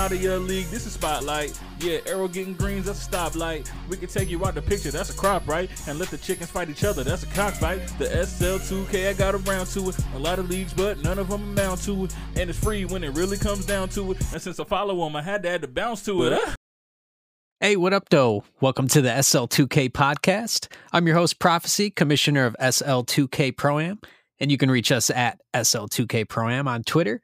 out of your league, this is spotlight. Yeah, arrow getting greens, that's a stoplight. We can take you out the picture, that's a crop, right? And let the chickens fight each other, that's a cockfight. The SL2K, I got around to it. A lot of leagues, but none of them amount to it. And it's free when it really comes down to it. And since I follow them, I had to add the bounce to it. Hey, what up, though? Welcome to the SL2K podcast. I'm your host, Prophecy, commissioner of SL2K Pro Am, and you can reach us at SL2K Pro Am on Twitter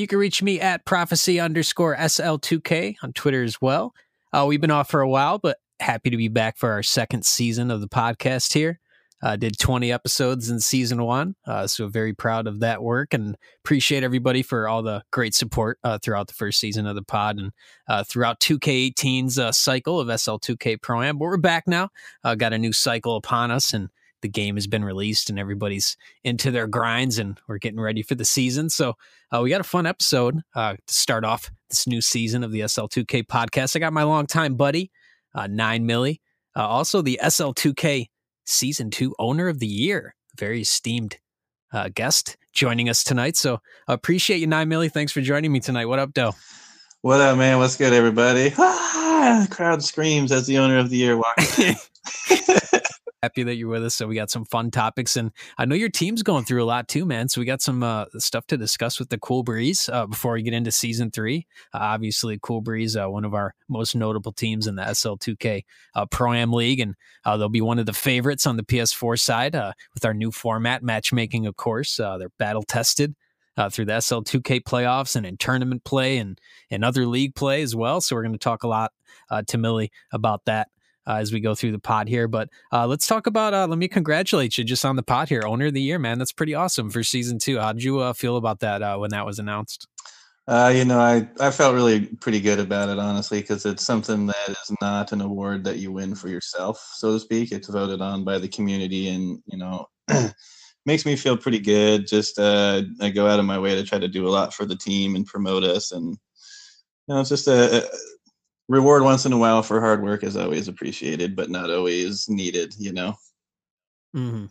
you can reach me at prophecy underscore SL2K on Twitter as well. Uh, we've been off for a while, but happy to be back for our second season of the podcast here. Uh, did 20 episodes in season one. Uh, so very proud of that work and appreciate everybody for all the great support uh, throughout the first season of the pod and uh, throughout 2K18's uh, cycle of SL2K Pro Am. But we're back now. Uh, got a new cycle upon us and the game has been released and everybody's into their grinds and we're getting ready for the season. So uh, we got a fun episode uh, to start off this new season of the SL2K podcast. I got my longtime buddy, uh, NineMilly, uh, also the SL2K season two owner of the year, very esteemed uh, guest joining us tonight. So appreciate you, NineMilly. Thanks for joining me tonight. What up, Doe? What up, man? What's good, everybody? Ah, crowd screams as the owner of the year walks. happy that you're with us. So we got some fun topics, and I know your team's going through a lot too, man. So we got some uh, stuff to discuss with the Cool Breeze uh, before we get into season three. Uh, obviously, Cool Breeze, uh, one of our most notable teams in the SL2K uh, Pro Am League, and uh, they'll be one of the favorites on the PS4 side with our new format, matchmaking. Of course, they're battle tested. through the SL2K playoffs and in tournament play and, and other league play as well. So, we're going to talk a lot to Milly about that uh, as we go through the pod here. But uh, let's talk about. Uh, let me congratulate you just on the pod here, owner of the year, man. That's pretty awesome for season two. How did you uh, feel about that uh, when that was announced? Uh, you know, I, I felt really pretty good about it, honestly, because it's something that is not an award that you win for yourself, so to speak. It's voted on by the community, and you know, makes me feel pretty good. Just I go out of my way to try to do a lot for the team and promote us, and you know, it's just a, reward once in a while for hard work is always appreciated, but not always needed, you know? Mm-hmm.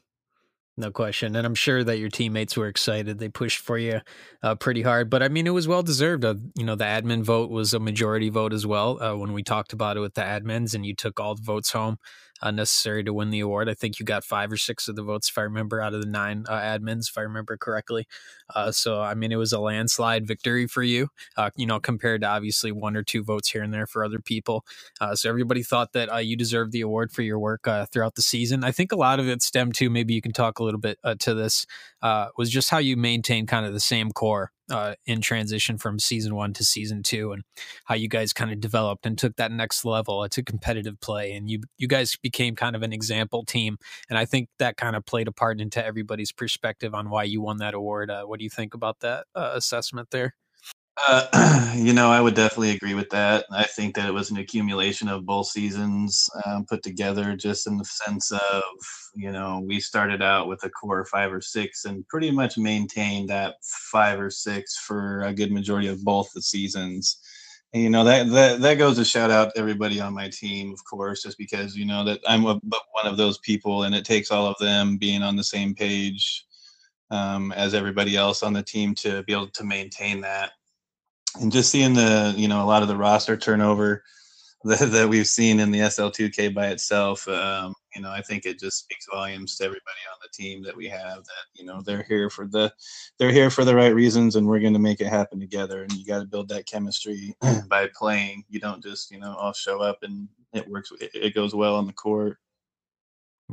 No question. And I'm sure that your teammates were excited. They pushed for you uh, pretty hard. But I mean, it was well deserved. Uh, you know, the admin vote was a majority vote as well uh, when we talked about it with the admins, and you took all the votes home uh, necessary to win the award. I think you got five or six of the votes, if I remember, out of the nine uh, admins, if I remember correctly. Uh, so, I mean, it was a landslide victory for you, uh, you know, compared to obviously one or two votes here and there for other people. Uh, so, everybody thought that uh, you deserved the award for your work throughout the season. I think a lot of it stemmed to maybe you can talk a little bit to this was just how you maintain kind of the same core uh, in transition from season one to season two, and how you guys kind of developed and took that next level to competitive play, and you you guys became kind of an example team, and I think that kind of played a part into everybody's perspective on why you won that award. Uh, what do you think about that uh, assessment there? Uh, you know, I would definitely agree with that. I think that it was an accumulation of both seasons um, put together, just in the sense of, you know, we started out with a core five or six and pretty much maintained that five or six for a good majority of both the seasons. And, you know, that, that, that goes to shout out to everybody on my team, of course, just because, you know, that I'm a, one of those people and it takes all of them being on the same page um, as everybody else on the team to be able to maintain that and just seeing the you know a lot of the roster turnover that, that we've seen in the SL2K by itself, um, you know, I think it just speaks volumes to everybody on the team that we have. That you know they're here for the they're here for the right reasons, and we're going to make it happen together. And you got to build that chemistry by playing. You don't just you know all show up and it works. It, it goes well on the court.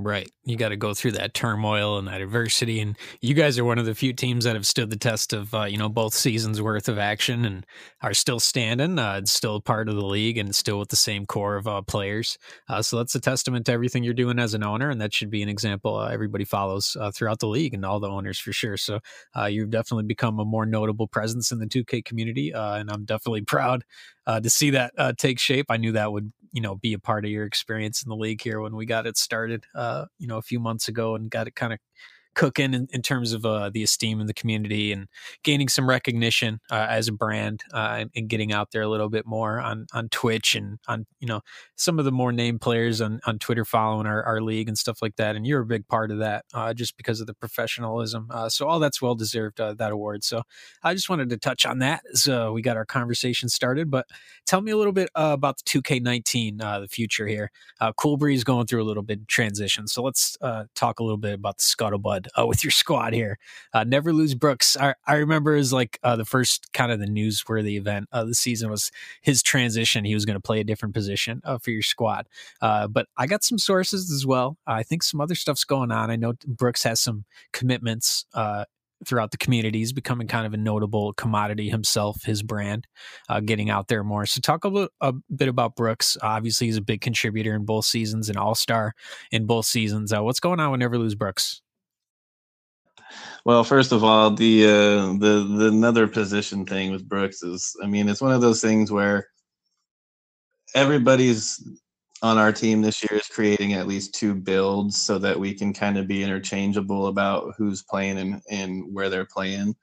Right. You got to go through that turmoil and that adversity. And you guys are one of the few teams that have stood the test of, uh, you know, both seasons worth of action and are still standing. Uh, it's still part of the league and still with the same core of uh, players. Uh, so that's a testament to everything you're doing as an owner. And that should be an example uh, everybody follows uh, throughout the league and all the owners for sure. So you've definitely become a more notable presence in the 2K community. and I'm definitely proud uh, to see that uh, take shape. I knew that would you know be a part of your experience in the league here when we got it started, uh, you know, a few months ago and got it kind of cooking in, in terms of uh, the esteem in the community and gaining some recognition uh, as a brand uh, and, and, getting out there a little bit more on on Twitch and on you know some of the more named players on, on Twitter following our, our league and stuff like that. And you're a big part of that uh, just because of the professionalism. Uh, so all that's well deserved that award. So I just wanted to touch on that. So we got our conversation started. But tell me a little bit about the 2K19, the future here. Uh, cool Breeze going through a little bit of transition. So let's talk a little bit about the scuttlebutt with your squad here. never lose Brooks. I, I remember as like the first kind of the newsworthy event of the season was his transition. He was going to play a different position uh, for your squad. Uh, but I got some sources as well. I think some other stuff's going on. I know Brooks has some commitments uh, throughout the community. He's becoming kind of a notable commodity himself, his brand, uh, getting out there more. So, talk a, little, a bit about Brooks. Obviously, he's a big contributor in both seasons, an all star in both seasons. Uh, what's going on with Never Lose Brooks? Well, first of all, the uh, the the another position thing with Brooks is, I mean, it's one of those things where everybody's on our team this year is creating at least two builds so that we can kind of be interchangeable about who's playing and, and where they're playing.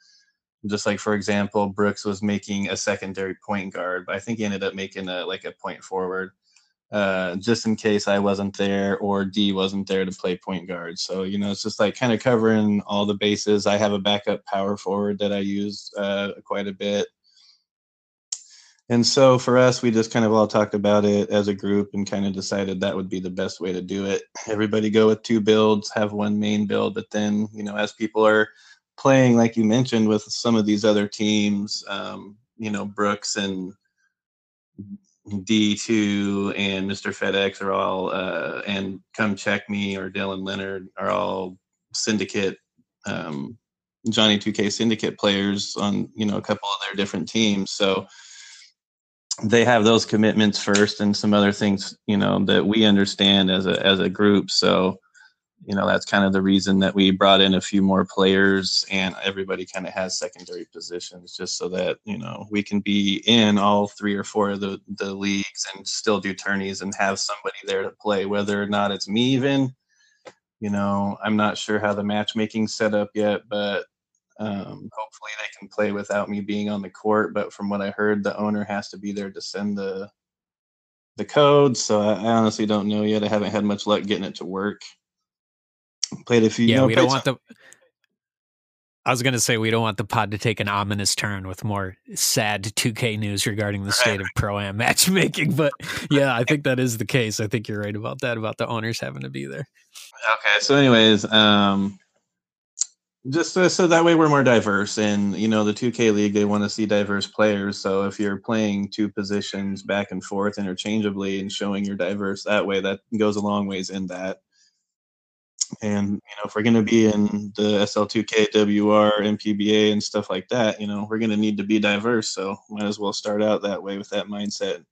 Just like for example, Brooks was making a secondary point guard, but I think he ended up making a like a point forward uh, just in case I wasn't there or D wasn't there to play point guard. So, you know, it's just like kind of covering all the bases. I have a backup power forward that I use uh, quite a bit. And so for us, we just kind of all talked about it as a group and kind of decided that would be the best way to do it. Everybody go with two builds, have one main build, but then, you know, as people are playing, like you mentioned, with some of these other teams, um, you know, Brooks and D2 and Mr. FedEx are all, uh, and Come Check Me or Dylan Leonard are all syndicate, um, Johnny 2K syndicate players on, you know, a couple of their different teams. So they have those commitments first and some other things, you know, that we understand as a, as a group. So, you know that's kind of the reason that we brought in a few more players and everybody kind of has secondary positions just so that you know we can be in all three or four of the, the leagues and still do tourneys and have somebody there to play whether or not it's me even. You know i'm not sure how the matchmaking set up yet but um, hopefully they can play without me being on the court but from what i heard the owner has to be there to send the the code so I, I honestly don't know yet. I haven't had much luck getting it to work Played a few. Yeah, you know, we don't want the. I was going to say we don't want the pod to take an ominous turn with more sad 2K news regarding the state of pro am matchmaking, but yeah, I think that is the case. I think you're right about that about the owners having to be there. Okay, so anyways, um, just so, so that way we're more diverse, and you know the 2K league they want to see diverse players. So if you're playing two positions back and forth interchangeably and showing you're diverse that way, that goes a long ways in that. And you know, if we're going to be in the SL2K, WR, MPBA, and stuff like that, you know, we're going to need to be diverse. So might as well start out that way with that mindset.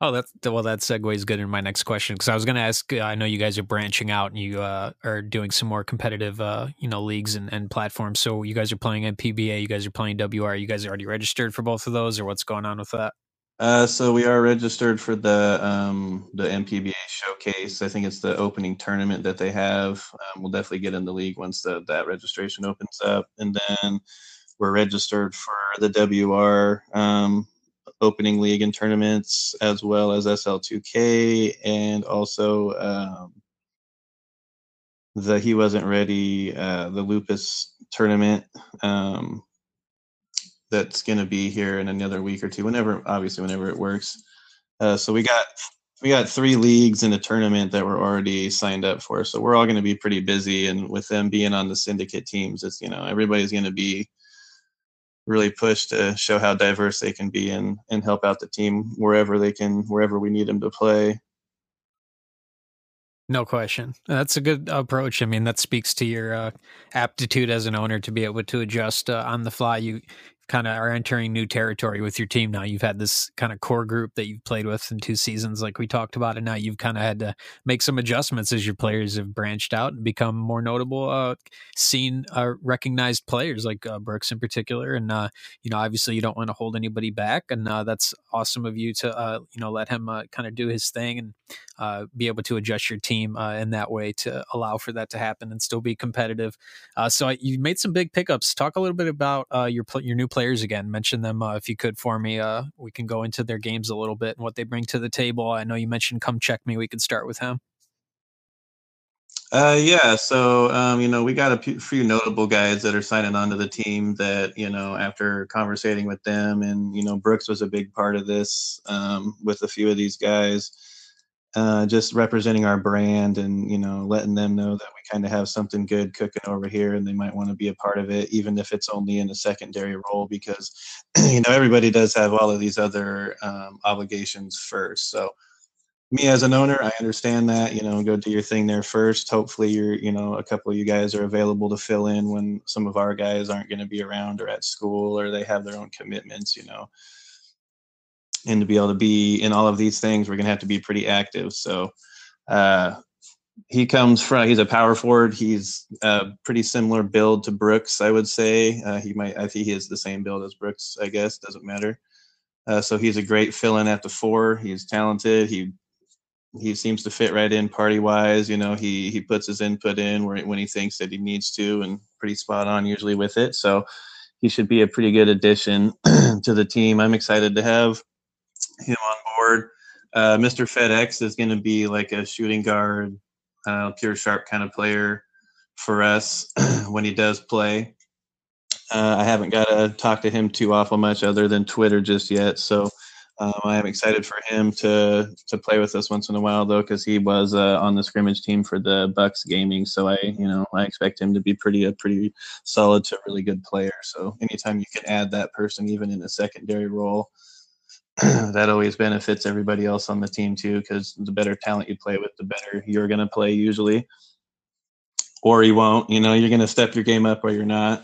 Oh, that's well. That segues good in my next question because I was going to ask. I know you guys are branching out and you uh, are doing some more competitive, uh, you know, leagues and, and platforms. So you guys are playing MPBA, you guys are playing WR. You guys are already registered for both of those, or what's going on with that? Uh, so we are registered for the um, the MPBA showcase. I think it's the opening tournament that they have. Um, we'll definitely get in the league once the, that registration opens up, and then we're registered for the WR um, opening league and tournaments as well as SL2K and also um, the he wasn't ready uh, the Lupus tournament. Um, that's going to be here in another week or two, whenever, obviously, whenever it works. Uh, so we got we got three leagues in a tournament that we're already signed up for. So we're all going to be pretty busy, and with them being on the syndicate teams, it's you know everybody's going to be really pushed to show how diverse they can be and and help out the team wherever they can, wherever we need them to play. No question. That's a good approach. I mean, that speaks to your uh, aptitude as an owner to be able to adjust uh, on the fly. You kind of are entering new territory with your team now. You've had this kind of core group that you've played with in two seasons, like we talked about, and now you've kind of had to make some adjustments as your players have branched out and become more notable, uh, seen, uh, recognized players like uh, Brooks in particular. And uh, you know, obviously, you don't want to hold anybody back, and uh, that's awesome of you to uh, you know let him kind of do his thing and uh, be able to adjust your team in that way to allow for that to happen and still be competitive. So you made some big pickups. Talk a little bit about uh, your your new players again. Mention them uh, if you could for me. Uh, we can go into their games a little bit and what they bring to the table. I know you mentioned come check me. We could start with him. Uh, yeah, so um, you know, we got a few notable guys that are signing on to the team that you know, after conversating with them, and you know, Brooks was a big part of this um, with a few of these guys uh, just representing our brand and you know letting them know that we kind of have something good cooking over here and they might want to be a part of it even if it's only in a secondary role because you know everybody does have all of these other um, obligations first. So me as an owner i understand that you know go do your thing there first. Hopefully you're you know a couple of you guys are available to fill in when some of our guys aren't going to be around or at school or they have their own commitments you know and to be able to be in all of these things, we're going to have to be pretty active. So uh, he comes from he's a power forward. He's a pretty similar build to Brooks, I would say. Uh, he might I think he is the same build as Brooks. I guess doesn't matter. Uh, so he's a great fill-in at the four. He's talented. He he seems to fit right in party wise. You know, he he puts his input in where, when he thinks that he needs to, and pretty spot on usually with it. So he should be a pretty good addition to the team. I'm excited to have him on board. Uh, Mr. FedEx is going to be like a shooting guard, uh, pure sharp kind of player for us when he does play. Uh, I haven't got to talk to him too awful much other than Twitter just yet. So um, I am excited for him to to play with us once in a while, though, because he was uh, on the scrimmage team for the Bucks gaming. So I, you know, I expect him to be pretty a pretty solid to really good player. So anytime you can add that person, even in a secondary role, that always benefits everybody else on the team too because the better talent you play with the better you're going to play usually. Or you won't you know you're going to step your game up or you're not.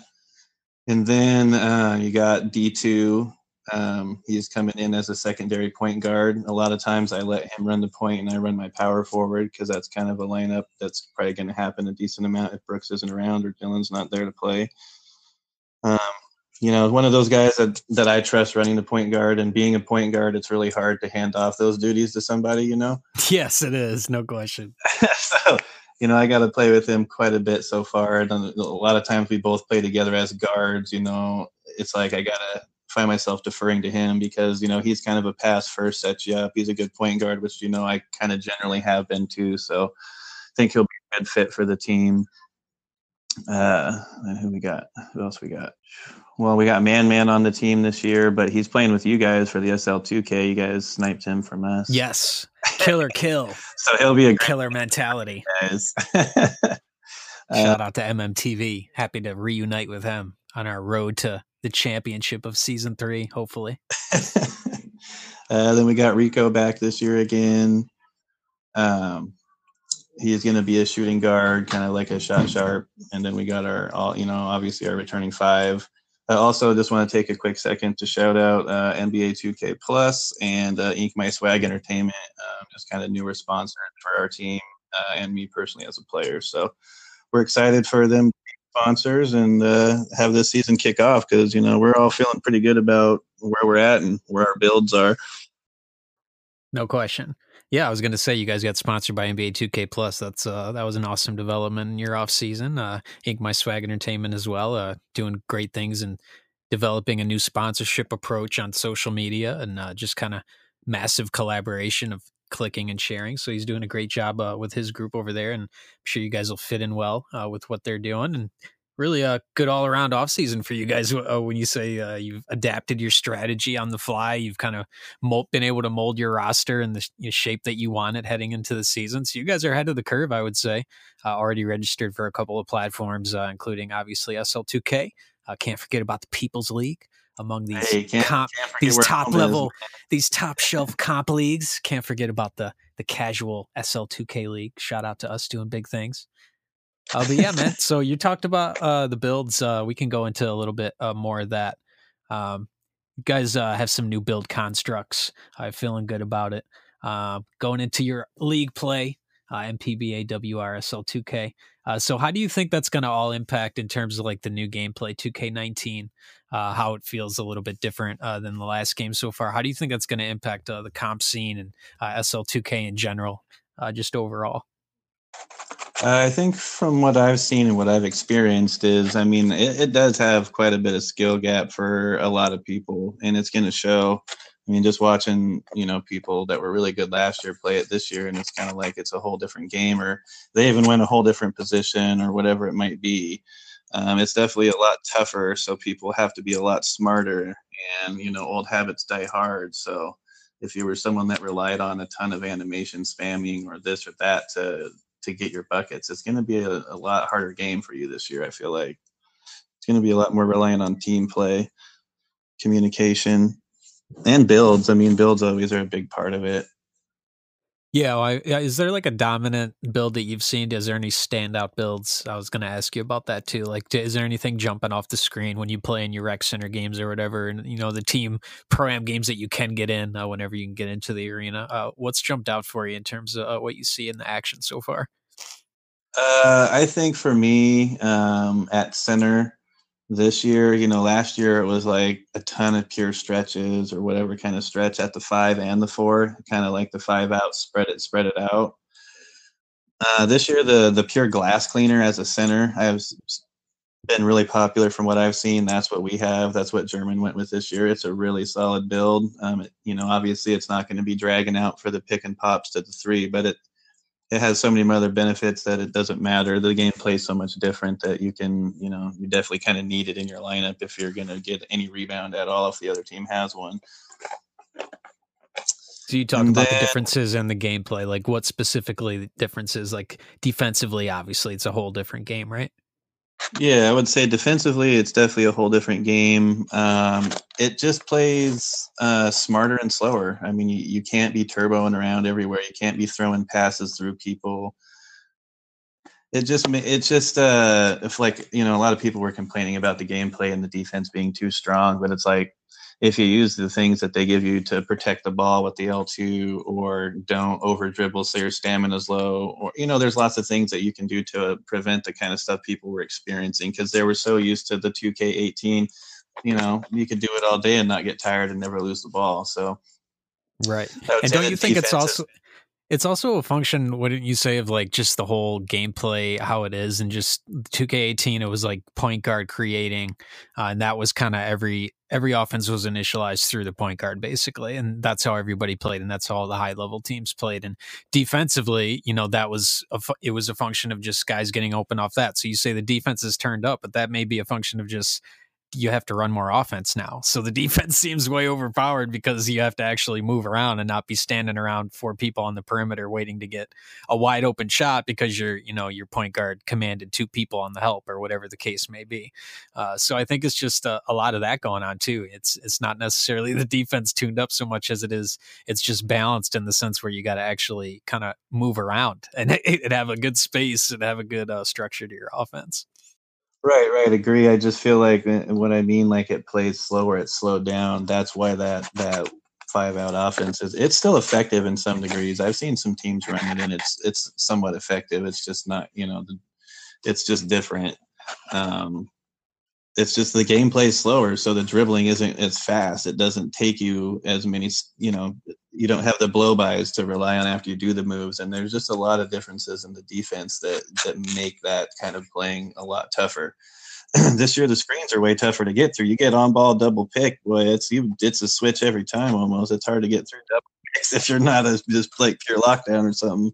And then uh, you got d2 um, he's coming in as a secondary point guard. A lot of times i let him run the point and i run my power forward because that's kind of a lineup that's probably going to happen a decent amount if brooks isn't around or dylan's not there to play. Um, you know, one of those guys that, that I trust running the point guard and being a point guard, it's really hard to hand off those duties to somebody, you know? Yes, it is. No question. so, you know, I got to play with him quite a bit so far. And a lot of times we both play together as guards, you know, it's like I got to find myself deferring to him because, you know, he's kind of a pass first, set you up. He's a good point guard, which, you know, I kind of generally have been too. So I think he'll be a good fit for the team. Uh, and who we got? Who else we got? Well, we got Man Man on the team this year, but he's playing with you guys for the SL2K. You guys sniped him from us. Yes, killer kill. so he'll be a killer mentality. Guys. Shout out to MMTV. Happy to reunite with him on our road to the championship of season three, hopefully. uh, then we got Rico back this year again. Um, he is going to be a shooting guard, kind of like a shot sharp. And then we got our, all you know, obviously our returning five. I also just want to take a quick second to shout out uh, NBA 2K Plus and uh, Ink My Swag Entertainment, um, just kind of newer sponsors for our team uh, and me personally as a player. So we're excited for them to be sponsors and uh, have this season kick off because you know we're all feeling pretty good about where we're at and where our builds are. No question. Yeah, I was going to say you guys got sponsored by NBA 2K Plus. That's uh, that was an awesome development in your off season. Uh, Ink My Swag Entertainment as well, uh, doing great things and developing a new sponsorship approach on social media and uh, just kind of massive collaboration of clicking and sharing. So he's doing a great job uh, with his group over there, and I'm sure you guys will fit in well uh, with what they're doing. And really a good all around off season for you guys. Uh, when you say uh, you've adapted your strategy on the fly, you've kind of mold, been able to mold your roster in the you know, shape that you want it heading into the season. So you guys are ahead of the curve, I would say. Uh, already registered for a couple of platforms, uh, including obviously SL2K. Uh, can't forget about the People's League among these hey, can't, comp, can't these top level, is. these top shelf comp leagues. Can't forget about the the casual SL2K league. Shout out to us doing big things. Uh, but yeah, man. So you talked about uh, the builds. Uh, we can go into a little bit uh, more of that Um, you guys uh, have some new build constructs. I'm feeling good about it. Uh, going into your league play, uh, MPBA WRSL 2K. Uh, so, how do you think that's going to all impact in terms of like the new gameplay 2K19? Uh, how it feels a little bit different uh, than the last game so far. How do you think that's going to impact uh, the comp scene and uh, SL2K in general, uh, just overall? I think from what I've seen and what I've experienced is, I mean, it, it does have quite a bit of skill gap for a lot of people, and it's going to show. I mean, just watching, you know, people that were really good last year play it this year, and it's kind of like it's a whole different game, or they even went a whole different position, or whatever it might be. Um, it's definitely a lot tougher, so people have to be a lot smarter, and you know, old habits die hard. So, if you were someone that relied on a ton of animation spamming or this or that to to get your buckets, it's going to be a, a lot harder game for you this year. I feel like it's going to be a lot more reliant on team play, communication, and builds. I mean, builds always are a big part of it. Yeah, well, is there like a dominant build that you've seen? Is there any standout builds? I was going to ask you about that too. Like, is there anything jumping off the screen when you play in your rec center games or whatever, and you know the team pro am games that you can get in uh, whenever you can get into the arena? Uh, what's jumped out for you in terms of uh, what you see in the action so far? Uh, I think for me, um, at center, this year. You know, last year it was like a ton of pure stretches or whatever kind of stretch at the five and the four, kind of like the five out, spread it, spread it out. Uh, this year, the the pure glass cleaner as a center has been really popular from what I've seen. That's what we have. That's what German went with this year. It's a really solid build. Um, it, you know, obviously it's not going to be dragging out for the pick and pops to the three, but it it has so many other benefits that it doesn't matter. The game plays so much different that you can, you know, you definitely kind of need it in your lineup if you're going to get any rebound at all if the other team has one. So you talk and about the differences in the gameplay, like what specifically the differences, like defensively, obviously it's a whole different game, right? Yeah, I would say defensively, it's definitely a whole different game. Um, it just plays uh, smarter and slower. I mean, you, you can't be turboing around everywhere. You can't be throwing passes through people. It just, it just, uh, if like you know, a lot of people were complaining about the gameplay and the defense being too strong, but it's like if you use the things that they give you to protect the ball with the L2 or don't over dribble so your stamina's low or you know there's lots of things that you can do to prevent the kind of stuff people were experiencing because they were so used to the 2K18 you know you could do it all day and not get tired and never lose the ball so right and don't you think it's also it's also a function, wouldn't you say, of like just the whole gameplay, how it is, and just 2K18. It was like point guard creating, uh, and that was kind of every every offense was initialized through the point guard basically, and that's how everybody played, and that's how all the high level teams played. And defensively, you know, that was a fu- it was a function of just guys getting open off that. So you say the defense is turned up, but that may be a function of just you have to run more offense now. So the defense seems way overpowered because you have to actually move around and not be standing around four people on the perimeter waiting to get a wide open shot because your you know your point guard commanded two people on the help or whatever the case may be. Uh, so I think it's just a, a, lot of that going on too. It's it's not necessarily the defense tuned up so much as it is it's just balanced in the sense where you got to actually kind of move around and, and have a good space and have a good uh, structure to your offense. Right, right. Agree. I just feel like uh, what I mean, like it plays slower, it's slowed down. That's why that that five out offense is it's still effective in some degrees. I've seen some teams run it and it's it's somewhat effective. It's just not, you know, it's just different. Um, it's just the gameplay is slower, so the dribbling isn't as fast. It doesn't take you as many, you know, you don't have the blow bys to rely on after you do the moves, and there's just a lot of differences in the defense that that make that kind of playing a lot tougher. this year the screens are way tougher to get through. You get on ball double pick, boy, it's you it's a switch every time almost. It's hard to get through double picks if you're not a just like pure lockdown or something.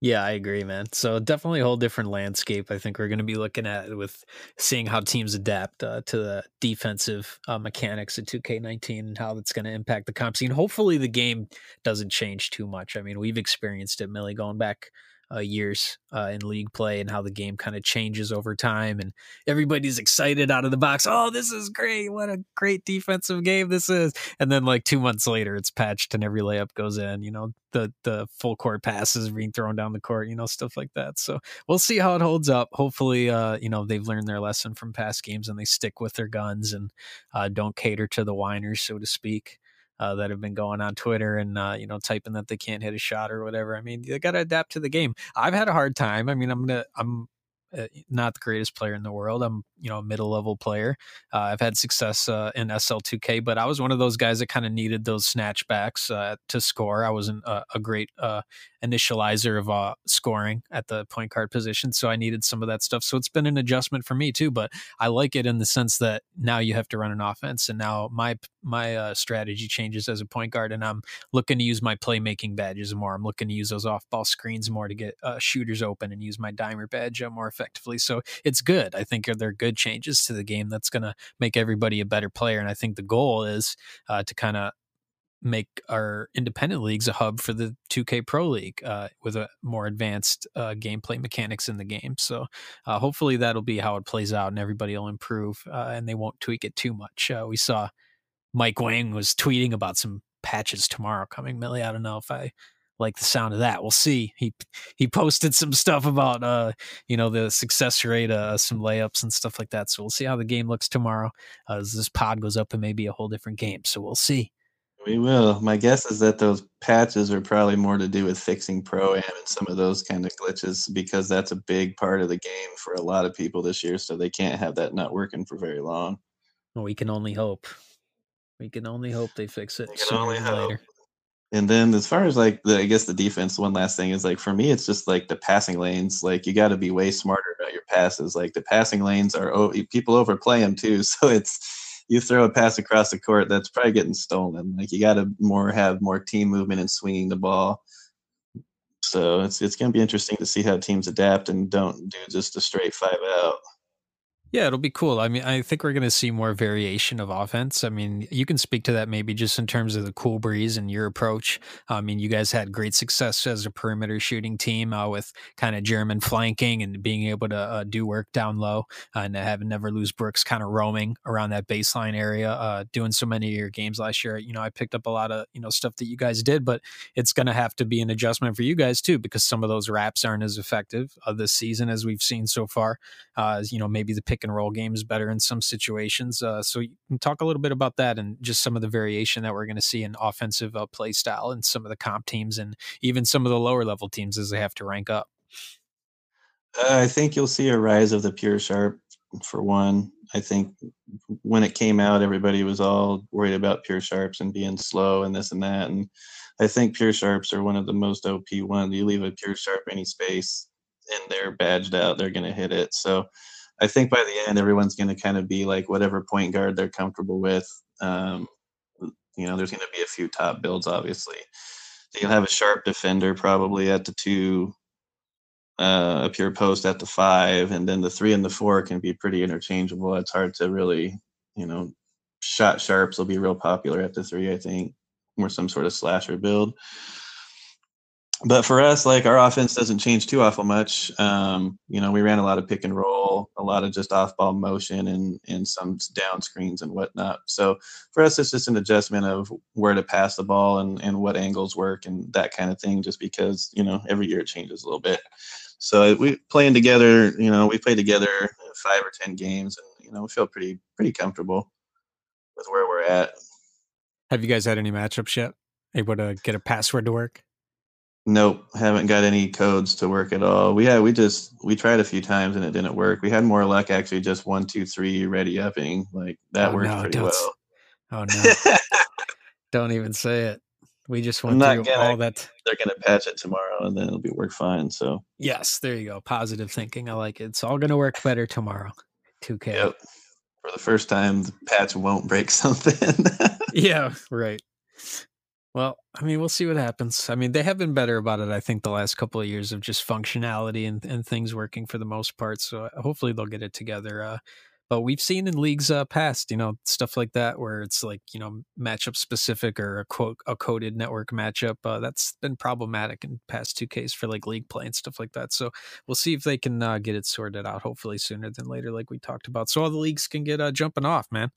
Yeah, I agree, man. So definitely a whole different landscape. I think we're going to be looking at with seeing how teams adapt uh, to the defensive uh, mechanics of 2K19 and how that's going to impact the comp scene. Hopefully, the game doesn't change too much. I mean, we've experienced it, Milly, going back uh, years uh, in league play and how the game kind of changes over time. And everybody's excited out of the box. Oh, this is great. What a great defensive game this is. And then, like, two months later, it's patched and every layup goes in. You know, the, the full court passes being thrown down the court, you know, stuff like that. So we'll see how it holds up. Hopefully, uh, you know, they've learned their lesson from past games and they stick with their guns and uh, don't cater to the whiners, so to speak uh, that have been going on Twitter and uh, you know typing that they can't hit a shot or whatever. I mean, they got to adapt to the game. I've had a hard time. I mean, I'm gonna I'm not the greatest player in the world. I'm, you know, a middle level player. Uh, I've had success uh, in SL2K, but I was one of those guys that kind of needed those snatchbacks uh, to score. I wasn't a, a great uh, initializer of uh, scoring at the point guard position, so I needed some of that stuff. So it's been an adjustment for me too. But I like it in the sense that now you have to run an offense, and now my my strategy changes as a point guard, and I'm looking to use my playmaking badges more. I'm looking to use those off ball screens more to get shooters open, and use my dimer badge more effectively. So it's good. I think they're good changes to the game that's going to make everybody a better player. And I think the goal is uh, to kind of make our independent leagues a hub for the 2K Pro League uh, with a more advanced uh, gameplay mechanics in the game. So uh, hopefully that'll be how it plays out, and everybody will improve, uh, and they won't tweak it too much. Uh, we saw Mike Wang was tweeting about some patches tomorrow coming. Milly, I don't know if I like the sound of that. We'll see. He he posted some stuff about uh you know the success rate, uh some layups and stuff like that. So we'll see how the game looks tomorrow. Uh, as this pod goes up, it may be a whole different game. So we'll see. We will. My guess is that those patches are probably more to do with fixing pro am and some of those kind of glitches because that's a big part of the game for a lot of people this year. So they can't have that not working for very long. Well, we can only hope. We can only hope they fix it sooner than later. And then as far as like the I guess the defense, one last thing is like for me, it's just like the passing lanes. Like you got to be way smarter about your passes. Like the passing lanes are oh, people overplay them too. So it's you throw a pass across the court that's probably getting stolen. Like you got to more have more team movement and swinging the ball. So it's it's gonna be interesting to see how teams adapt and don't do just a straight five out. Yeah, it'll be cool. I mean, I think we're going to see more variation of offense. I mean, you can speak to that maybe just in terms of the cool breeze and your approach. I mean, you guys had great success as a perimeter shooting team uh, with kind of German flanking and being able to uh, do work down low and having Never Lose Brooks kind of roaming around that baseline area, uh, doing so many of your games last year. You know, I picked up a lot of, you know, stuff that you guys did, but it's going to have to be an adjustment for you guys too, because some of those wraps aren't as effective uh, this season as we've seen so far. Uh, you know, maybe the pick pick and roll games better in some situations. Uh, so you can talk a little bit about that and just some of the variation that we're going to see in offensive uh, play style and some of the comp teams and even some of the lower level teams as they have to rank up. I think you'll see a rise of the pure sharp for one. I think when it came out, everybody was all worried about pure sharps and being slow and this and that. And I think pure sharps are one of the most OP ones. You leave a pure sharp any space and they're badged out, they're going to hit it. So I think by the end, everyone's going to kind of be like whatever point guard they're comfortable with. Um, you know, there's going to be a few top builds, obviously. you'll have a sharp defender probably at the two, uh, a pure post at the five, and then the three and the four can be pretty interchangeable. It's hard to really, you know, shot sharps will be real popular at the three, I think, or some sort of slasher build but for us, like our offense doesn't change too awful much. Um, you know, we ran a lot of pick and roll, a lot of just off ball motion and and some down screens and whatnot. So for us, it's just an adjustment of where to pass the ball and, and what angles work and that kind of thing, just because, you know, every year it changes a little bit. So we playing together, you know, we played together five or ten games and, you know, we feel pretty pretty comfortable with where we're at. Have you guys had any matchups yet? Able to get a password to work? Nope, haven't got any codes to work at all. We had we just we tried a few times and it didn't work. We had more luck actually just one, two, three ready upping. Like that oh, worked no, pretty well. Oh no. don't even say it. We just went through gonna, all that. They're gonna patch it tomorrow and then it'll be work fine. So Yes, there you go. Positive thinking. I like it. It's all gonna work better tomorrow. 2K. Yep. For the first time the patch won't break something. yeah, right. Well, I mean, we'll see what happens. I mean, they have been better about it, I think, the last couple of years of just functionality and, and things working for the most part. So uh, hopefully they'll get it together. Uh, but we've seen in leagues uh, past, you know, stuff like that where it's like you know matchup specific or a quote a coded network matchup. Uh, that's been problematic in past two Ks for like league play and stuff like that. So we'll see if they can uh, get it sorted out. Hopefully sooner than later, like we talked about, so all the leagues can get uh, jumping off. Man,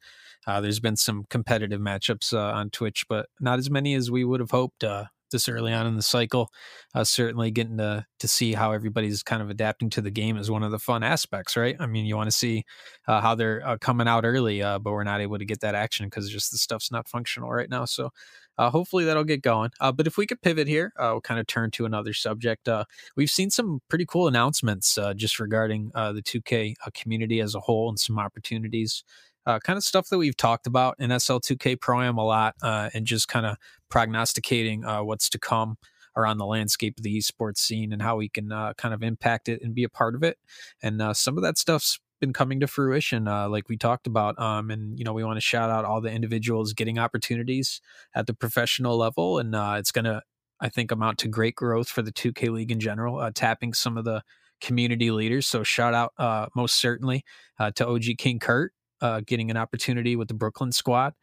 uh, there's been some competitive matchups uh, on Twitch, but not as many as we would have hoped. This early on in the cycle. Uh, certainly getting to to see how everybody's kind of adapting to the game is one of the fun aspects, right? I mean, you want to see uh, how they're uh, coming out early, uh, but we're not able to get that action because just the stuff's not functional right now. So. Uh, hopefully that'll get going. Uh, but if we could pivot here, we'll kind of turn to another subject. we've seen some pretty cool announcements just regarding the 2K community as a whole and some opportunities uh, kind of stuff that we've talked about in SL2K Pro Am a lot, uh, and just kind of prognosticating uh, what's to come around the landscape of the esports scene and how we can uh, kind of impact it and be a part of it. And uh, some of that stuff's been coming to fruition, uh, like we talked about. Um, and you know, we want to shout out all the individuals getting opportunities at the professional level, and it's going to, I think, amount to great growth for the 2K League in general. tapping some of the community leaders. So shout out uh, most certainly uh, to OG King Kurt uh, getting an opportunity with the Brooklyn squad.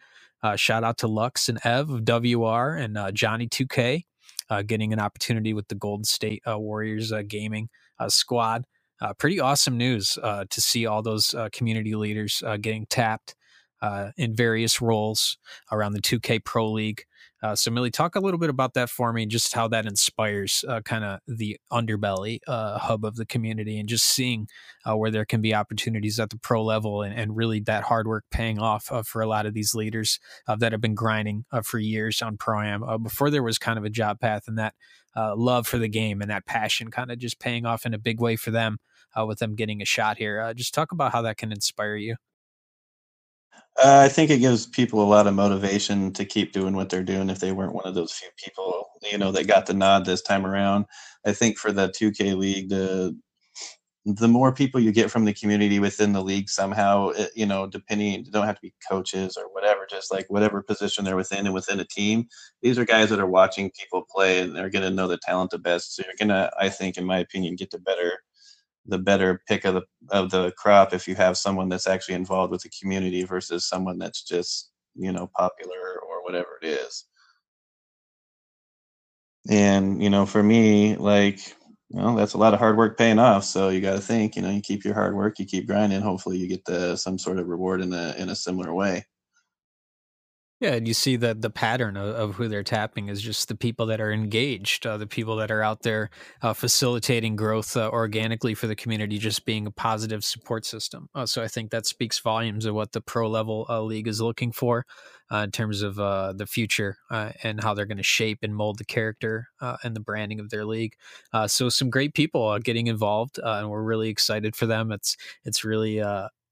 Uh, shout out to Lux and Ev of WR and uh, Johnny 2K uh, getting an opportunity with the Golden State uh, Warriors uh, gaming squad. pretty awesome news to see all those community leaders getting tapped in various roles around the 2K Pro League. Uh, so, Milly, talk a little bit about that for me, just how that inspires uh, kind of the underbelly uh, hub of the community, and just seeing uh, where there can be opportunities at the pro level, and, and really that hard work paying off uh, for a lot of these leaders uh, that have been grinding for years on pro am before there was kind of a job path, and that love for the game and that passion kind of just paying off in a big way for them with them getting a shot here. just talk about how that can inspire you. Uh, I think it gives people a lot of motivation to keep doing what they're doing if they weren't one of those few people, you know, that got the nod this time around. I think for the 2K league, the the more people you get from the community within the league somehow, it, you know, depending, don't have to be coaches or whatever, just like whatever position they're within and within a team. These are guys that are watching people play and they're going to know the talent the best. So you're going to, I think, in my opinion, get the better the better pick of the of the crop if you have someone that's actually involved with the community versus someone that's just you know popular or whatever it is. And you know for me like well that's a lot of hard work paying off so you got to think you know you keep your hard work you keep grinding hopefully you get the some sort of reward in a in a similar way yeah, and you see that the pattern of, of, who they're tapping is just the people that are engaged, uh, the people that are out there uh, facilitating growth uh, organically for the community, just being a positive support system. Uh, so I think that speaks volumes of what the pro level uh, league is looking for uh, in terms of the future and how they're going to shape and mold the character and the branding of their league. so some great people getting involved, and we're really excited for them. It's it's really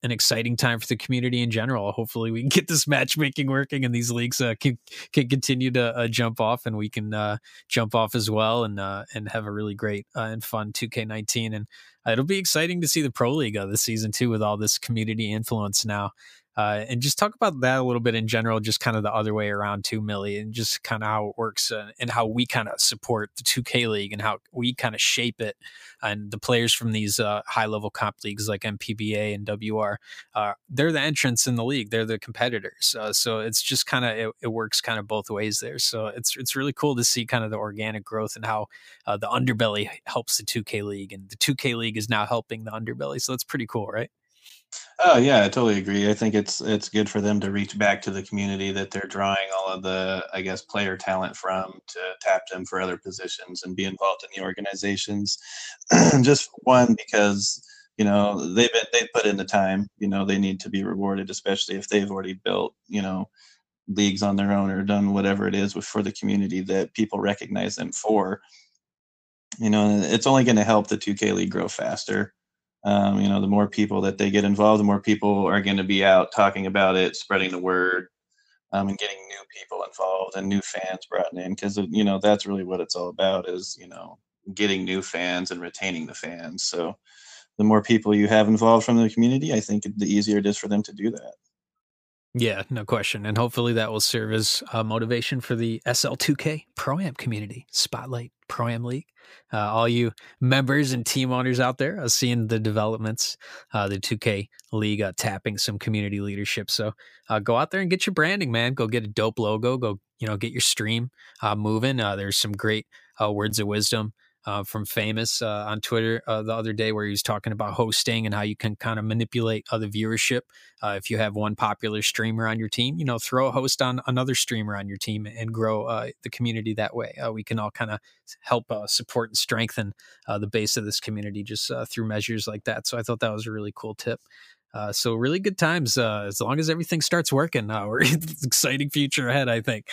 an exciting time for the community in general. Hopefully, we can get this matchmaking working and these leagues uh, can can continue to uh, jump off, and we can uh, jump off as well, and uh, and have a really great uh, and fun 2K19. And it'll be exciting to see the pro league this season too, with all this community influence now. Uh, and just talk about that a little bit in general, just kind of the other way around too, Milly, and just kind of how it works uh, and how we kind of support the 2K League and how we kind of shape it. And the players from these uh, high level comp leagues like MPBA and WR, uh, they're the entrants in the league. They're the competitors. Uh, so it's just kind of it, it, works kind of both ways there. So it's it's really cool to see kind of the organic growth and how uh, the underbelly helps the 2K League, and the 2K League is now helping the underbelly. So that's pretty cool, right? Oh yeah, I totally agree. I think it's it's good for them to reach back to the community that they're drawing all of the I guess player talent from to tap them for other positions and be involved in the organizations. Just one because you know they've been, they've put in the time. You know they need to be rewarded, especially if they've already built you know leagues on their own or done whatever it is for the community that people recognize them for. You know, it's only going to help the 2K league grow faster um, you know, the more people that they get involved, the more people are going to be out talking about it, spreading the word, um, and getting new people involved and new fans brought in. Because you know that's really what it's all about is you know getting new fans and retaining the fans. So the more people you have involved from the community, I think the easier it is for them to do that. Yeah, no question. And hopefully that will serve as uh, motivation for the SL2K Pro Am community, Spotlight Pro Am League. Uh, all you members and team owners out there uh, seeing the developments, uh, the 2K League uh, tapping some community leadership. So go out there and get your branding, man. Go get a dope logo. Go, you know, get your stream moving. there's some great words of wisdom uh, from Famous uh, on Twitter uh, the other day, where he was talking about hosting and how you can kind of manipulate other viewership. Uh, if you have one popular streamer on your team, you know, throw a host on another streamer on your team and grow uh, the community that way. Uh, we can all kind of help support and strengthen the base of this community just through measures like that. So I thought that was a really cool tip. So really good times as long as everything starts working. Uh, we're exciting future ahead, I think.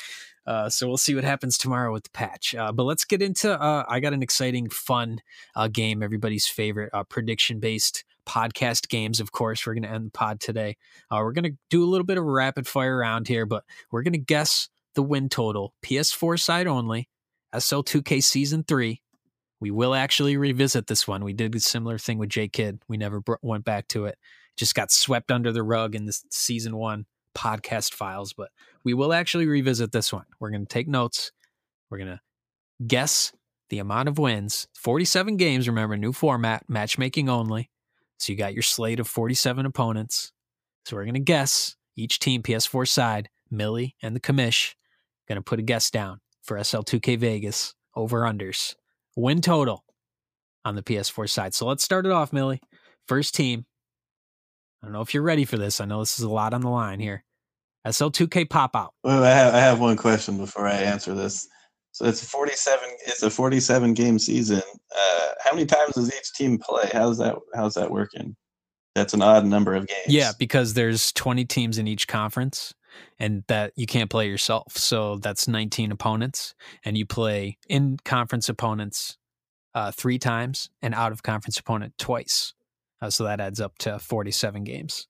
Uh, so we'll see what happens tomorrow with the patch. Uh, but let's get into. Uh, I got an exciting, fun uh, game. Everybody's favorite uh, prediction-based podcast games. Of course, we're going to end the pod today. Uh, we're going to do a little bit of a rapid fire round here, but we're going to guess the win total. PS4 side only. SL2K season three. We will actually revisit this one. We did a similar thing with J Kid. We never br- went back to it. Just got swept under the rug in this season one podcast files, but we will actually revisit this one. We're going to take notes. We're going to guess the amount of wins. 47 games, remember, new format, matchmaking only. So you got your slate of 47 opponents. So we're going to guess each team, PS4 side, Milly and the commish, going to put a guess down for SL2K Vegas over unders. Win total on the PS4 side. So let's start it off, Milly. First team, I don't know if you're ready for this. I know this is a lot on the line here. SL2K pop out. Well, I have, I have one question before I answer this. So it's 47. It's a 47 game season. Uh, how many times does each team play? How's that? How's that working? That's an odd number of games. Yeah, because there's 20 teams in each conference, and that you can't play yourself. So that's 19 opponents, and you play in conference opponents uh, three times and out of conference opponent twice. Uh, so that adds up to 47 games.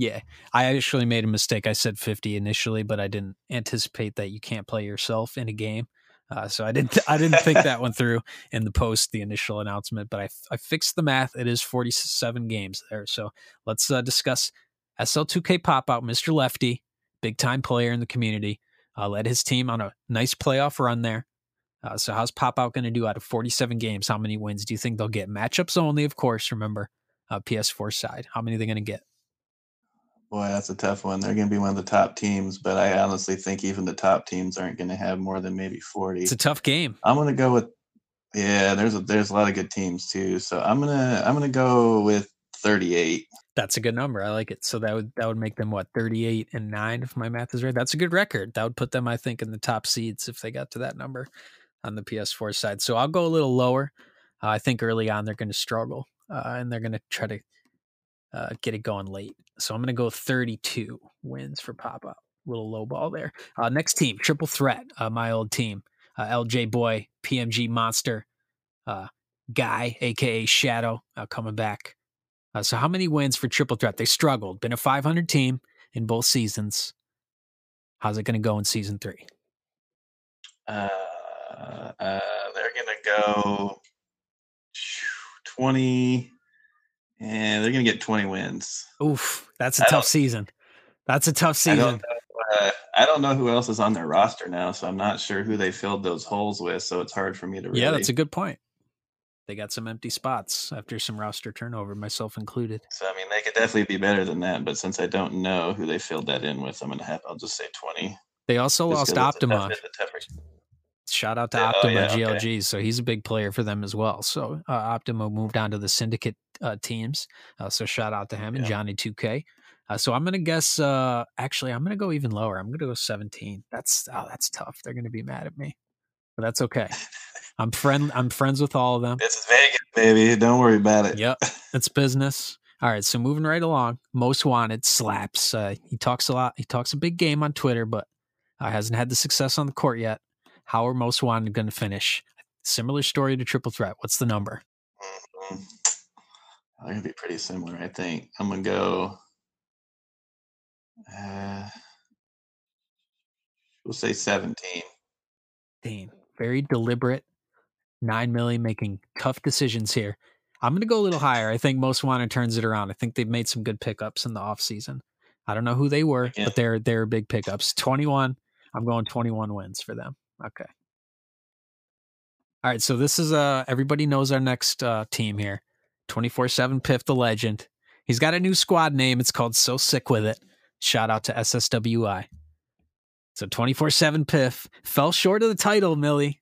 Yeah, I actually made a mistake. I said 50 initially, but I didn't anticipate that you can't play yourself in a game. Uh, so I didn't I didn't think that one through in the post the initial announcement, but I I fixed the math. It is 47 games there. So let's uh, discuss SL2K pop out, Mr. Lefty, big time player in the community. Uh, led his team on a nice playoff run there. Uh, so how's pop out going to do out of 47 games? How many wins do you think they'll get? Matchups only, of course. Remember, uh, PS4 side. How many are they going to get? Boy, that's a tough one. They're going to be one of the top teams, but I honestly think even the top teams aren't going to have more than maybe 40. It's a tough game. I'm going to go with yeah, there's a, there's a lot of good teams too. So I'm going to I'm going to go with 38. That's a good number. I like it. So that would that would make them what 38 and 9 if my math is right. That's a good record. That would put them I think in the top seeds if they got to that number on the PS4 side. So I'll go a little lower. Uh, I think early on they're going to struggle uh, and they're going to try to uh, get it going late. So I'm going to go 32 wins for pop up. Little low ball there. Uh, next team, triple threat. Uh, my old team, uh, LJ Boy, PMG Monster, uh, Guy, aka Shadow, uh, coming back. so how many wins for triple threat? They struggled. Been a 500 team in both seasons. How's it going to go in season three? Uh, they're going to go 20 and they're going to get 20 wins. Oof, that's a I tough season. That's a tough season. I don't, know, uh, I don't, know, who else is on their roster now, so I'm not sure who they filled those holes with. So it's hard for me to. Really... Yeah, that's a good point. They got some empty spots after some roster turnover, myself included. So I mean, they could definitely be better than that. But since I don't know who they filled that in with, I'm gonna have. I'll just say 20. They also lost Optima. Shout out to yeah, Optima oh, yeah, GLG. Okay. So he's a big player for them as well. So uh, Optima moved on to the syndicate uh, teams. Uh, so shout out to him and Johnny 2K. Uh, so I'm gonna guess. Uh, actually, I'm gonna go even lower. I'm gonna go 17. That's oh, that's tough. They're gonna be mad at me, but that's okay. I'm friend. I'm friends with all of them. This is Vegas, baby. Don't worry about it. Yep, it's business. All right, so moving right along. Most wanted slaps. Uh, he talks a lot. He talks a big game on Twitter, but hasn't had the success on the court yet. How are most wanted going to finish? Similar story to triple threat. What's the number? Mm-hmm. They're going to be pretty similar, I think. I'm going to go. Uh, we'll say 17. Very deliberate. NineMilly making tough decisions here. I'm going to go a little higher. I think most wanted turns it around. I think they've made some good pickups in the offseason. I don't know who they were, Yeah. but they're they're big pickups. 21. I'm going 21 wins for them. Okay. All right, so this is uh everybody knows our next uh team here. 24/7 Piff the legend. He's got a new squad name. It's called So Sick with It. Shout out to SSWI. So 24/7 Piff fell short of the title, Milly.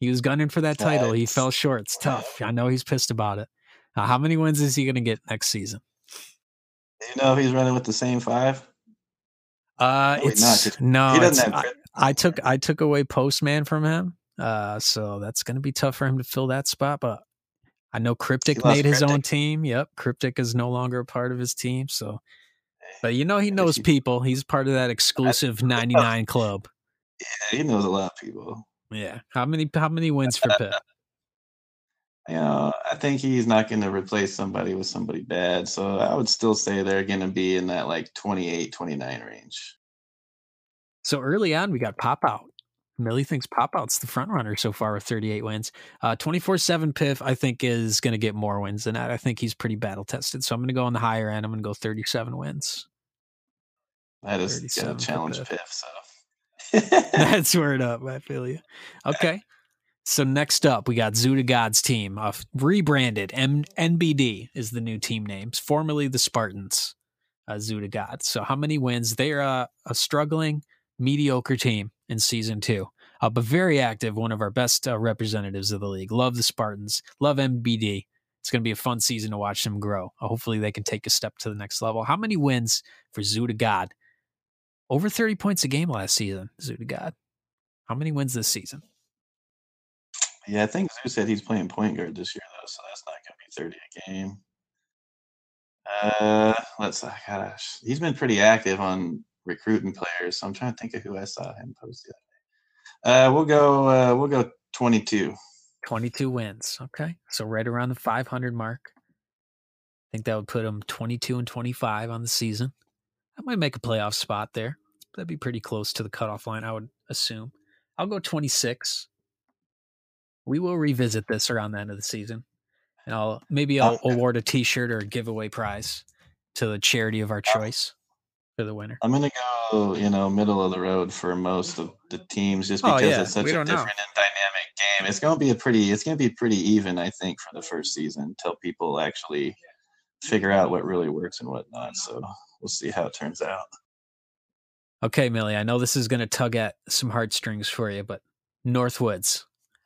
He was gunning for that title. He fell short. It's tough. I know he's pissed about it. Uh, how many wins is he going to get next season? You know if he's running with the same five? Uh, it's not, no. he doesn't have. I, took I took away Postman from him. Uh, so that's going to be tough for him to fill that spot. But I know Cryptic made his own team. Yep, Cryptic is no longer a part of his team. So, but you know he knows people. He's part of that exclusive ninety nine club. yeah, he knows a lot of people. Yeah. How many how many wins for Piff? You know, I think he's not going to replace somebody with somebody bad. So I would still say they're going to be in that like 28, 29 range. So early on, we got Pop Out. Milly thinks Pop Out's the front runner so far with 38 wins. Uh, 24-7 Piff, I think, is going to get more wins than that. I think he's pretty battle tested. So I'm going to go on the higher end. I'm going to go 37 wins. That is 37 going to challenge Piff. Piff. So That's word up. I feel you. Okay. So next up, we got Zoo to God's team, uh, rebranded. M- NBD is the new team names, formerly the Spartans. Uh, Zoo to God. So how many wins? They're uh, struggling, mediocre team in season two, uh, but very active. One of our best uh, representatives of the league. Love the Spartans. Love MBD. It's going to be a fun season to watch them grow. Uh, hopefully, they can take a step to the next level. How many wins for Zoo to God? Over 30 points a game last season, Zoo to God. How many wins this season? yeah, I think Zoo said he's playing point guard this year though, so that's not going to be 30 a game. Uh, let's. Gosh, he's been pretty active on recruiting players. So I'm trying to think of who I saw him post the other day. Uh, we'll go. Uh, we'll go 22. 22 wins. Okay. So right around the 500 mark. I think that would put him 22 and 25 on the season. That might make a playoff spot there. That'd be pretty close to the cutoff line, I would assume. I'll go 26. We will revisit this around the end of the season. And I'll maybe I'll award a t-shirt or a giveaway prize to the charity of our choice for the winner. I'm gonna go, you know, middle of the road for most of the teams, just Oh, because yeah, it's such a don't know. different and dynamic game. It's gonna be a pretty, it's gonna be pretty even, I think, for the first season until people actually figure out what really works and whatnot. So we'll see how it turns out. Okay, Milly, I know this is going to tug at some heartstrings for you, but Northwoods,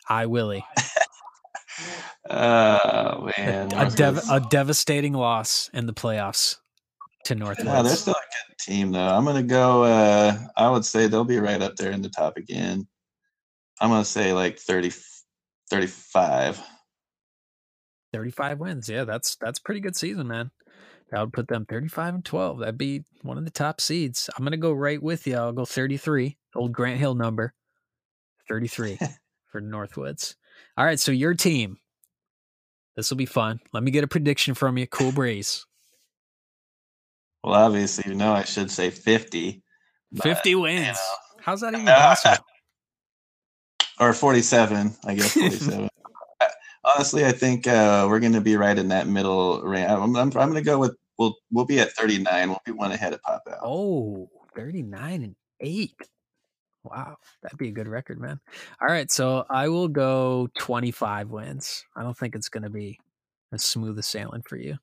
I Willie. Oh man, a, dev- a devastating loss in the playoffs to Yeah, they're still a good team though. I'm gonna go. Uh, I would say they'll be right up there in the top again. I'm gonna say like 30, 35. 35 wins. Yeah, that's that's a pretty good season, man. That would put them 35 and 12. That'd be one of the top seeds. I'm going to go right with you. I'll go 33. Old Grant Hill number. 33 for Northwoods. All right, so your team. This will be fun. Let me get a prediction from you. Cool breeze. Well, obviously, you know I should say 50. but, 50 wins. know. How's that even possible? or 47 i guess 47 Uh, honestly i think uh, we're going to be right in that middle range i'm, I'm, I'm going to go with we'll we'll be at 39 we'll be one ahead of pop out Oh, 39 and 8. Wow, that'd be a good record, man. All right, so I will go 25 wins. I don't think it's going to be as smooth a sailing for you.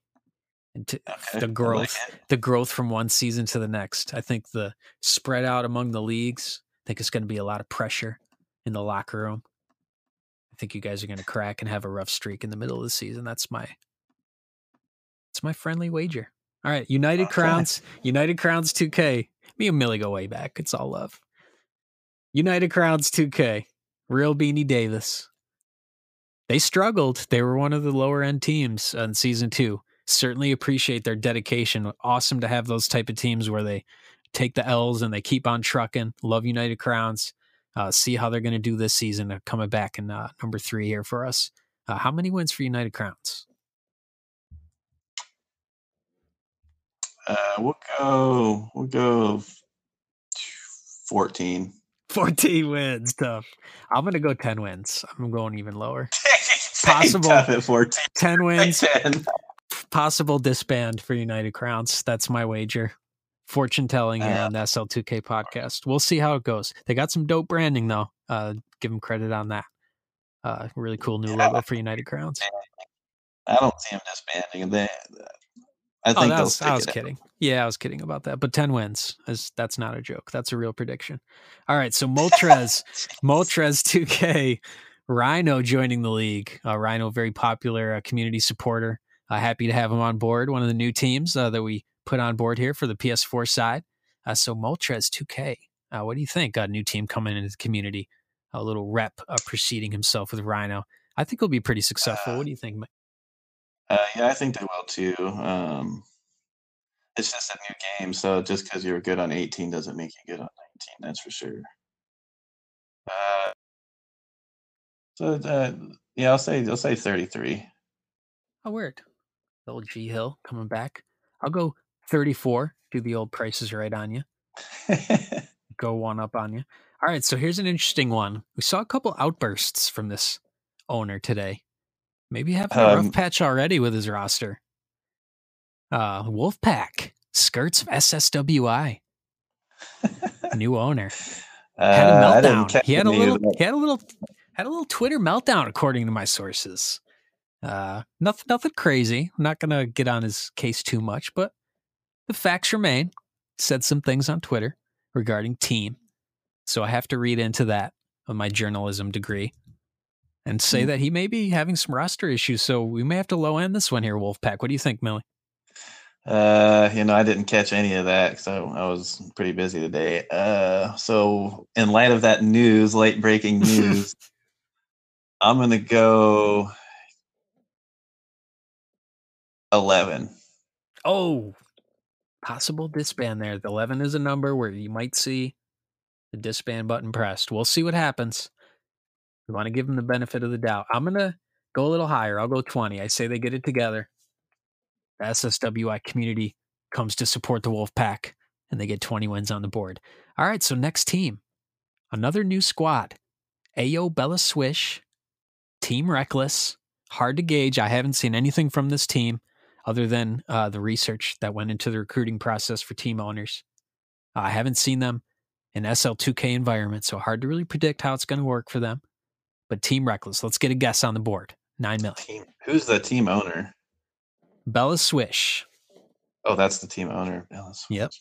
And to, Okay, the growth, it. the growth from one season to the next. I think the spread out among the leagues. I think it's going to be a lot of pressure in the locker room. I think you guys are going to crack and have a rough streak in the middle of the season. That's my, it's my friendly wager. All right, United Okay. Crowns, United Crowns 2K. Me and Milly go way back. It's all love. United Crowns 2K. Real Beanie Davis. They struggled. They were one of the lower end teams on season two. Certainly appreciate their dedication. Awesome to have those type of teams where they take the L's and they keep on trucking. Love United Crowns. Uh, see how they're going to do this season. Uh, coming back in uh, number three here for us. Uh, how many wins for United Crowns? uh, we'll go we'll go 14 14 wins. Tough. I'm going to go 10 wins. I'm going even lower. Possible. tough at 14 10 wins. 10. Possible disband for United Crowns. That's my wager. fortune telling here Uh, on the SL2K podcast. We'll see how it goes. They got some dope branding though. Uh, give them credit on that. Uh, really cool new logo for United Crowns. I don't see them disbanding. They, I Oh, think that was, I was it out. kidding. Yeah, I was kidding about that. But 10 wins is that's not a joke. That's a real prediction. All right, so Moltres, Moltres 2K, Rhino joining the league. Uh, Rhino, very popular uh, community supporter. Uh, happy to have him on board. One of the new teams uh, that we put on board here for the PS4 side. Uh, so Moltres 2K, uh, what do you think? A new team coming into the community, a little rep uh, preceding himself with Rhino. I think he'll be pretty successful. What do you think? Mike? Uh, yeah, I think they will too. Um, it's just a new game, so just because you're good on 18 doesn't make you good on 19. That's for sure. Uh, so uh, yeah, I'll say I'll say 33. Oh, word. The old G Hill coming back. I'll go 34. Do the old prices right on you. Go one up on you. All right. So here's an interesting one. We saw a couple outbursts from this owner today. Maybe having a rough Um, patch already with his roster. Uh, Wolfpack skirts of SSWI. New owner had a Uh, meltdown. catch He had a little. He had a little. Had a little Twitter meltdown, according to my sources. Uh, nothing, nothing crazy. I'm not gonna get on his case too much, but the facts remain. Said some things on Twitter regarding team, so I have to read into that with my journalism degree and say Mm. that he may be having some roster issues. So we may have to low end this one here, Wolfpack. What do you think, Milly? Uh, you know, I didn't catch any of that because I, I was pretty busy today. Uh, so in light of that news, late breaking news, I'm gonna go 11. Oh, possible disband there. The 11 is a number where you might see the disband button pressed. We'll see what happens. We want to give them the benefit of the doubt. I'm going to go a little higher. I'll go 20. I say they get it together. The SSWI community comes to support the Wolf Pack and they get 20 wins on the board. All right, so next team. Another new squad. Ayo Bella Swish, Team Reckless. Hard to gauge. I haven't seen anything from this team other than uh, the research that went into the recruiting process for team owners. I haven't seen them in SL2K environment, so hard to really predict how it's going to work for them. But Team Reckless, let's get a guess on the board. NineMilly. Team, who's the team owner? Bella Swish. Oh, that's the team owner. Dallas. Yep.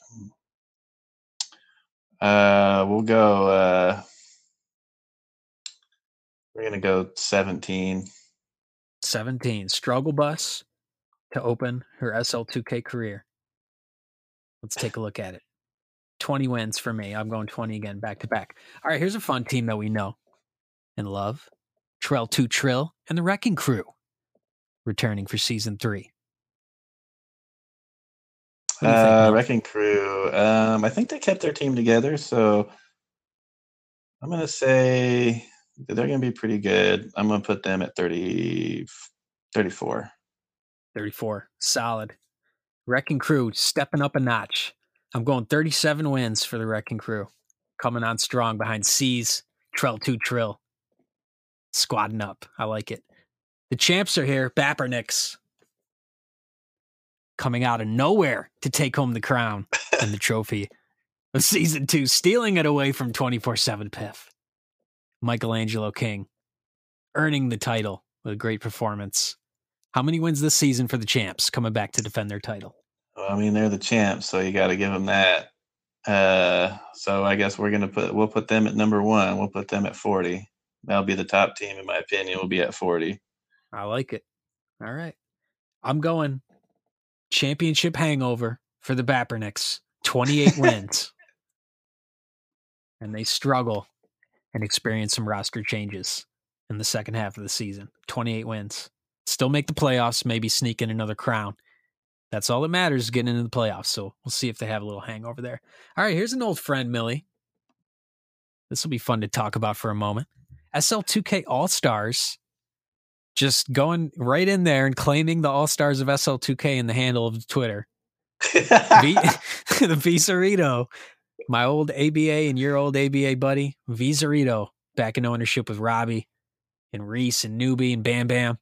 Uh, we'll go. Uh, we're gonna go 17. 17. Struggle bus to open her SL2K career. Let's take a look at it. 20 wins for me. I'm going 20 again, back to back. All right, here's a fun team that we know and love Trell 2 Trill and the Wrecking Crew returning for season three. You think, Uh, Wrecking Crew. Um, I think they kept their team together, so I'm gonna say they're gonna be pretty good. I'm gonna put them at 30, 34. 34. Solid. Wrecking Crew stepping up a notch. I'm going 37 wins for the Wrecking Crew. Coming on strong behind C's, Trell 2 Trill. Squadding up. I like it. The champs are here, Bappernicks. Coming out of nowhere to take home the crown and the trophy of season two, stealing it away from 24 7 Piff. Michelangelo King earning the title with a great performance. How many wins this season for the champs coming back to defend their title? Well, I mean, they're the champs, so you got to give them that. Uh, so I guess we're gonna put we'll put them at number one. We'll put them at 40. That'll be the top team, in my opinion. Will be at 40. I like it. All right. I'm going championship hangover for the Bappernicks. 28 wins. And they struggle and experience some roster changes in the second half of the season. 28 wins. Still make the playoffs, maybe sneak in another crown. That's all that matters is getting into the playoffs. So we'll see if they have a little hangover there. All right, here's an old friend, Milly. This will be fun to talk about for a moment. SL2K All Stars just going right in there and claiming the All Stars of SL2K in the handle of Twitter. V- the Vizarito, my old ABA and your old ABA buddy, Vizarito, back in ownership with Robbie and Reese and Newbie and Bam Bam,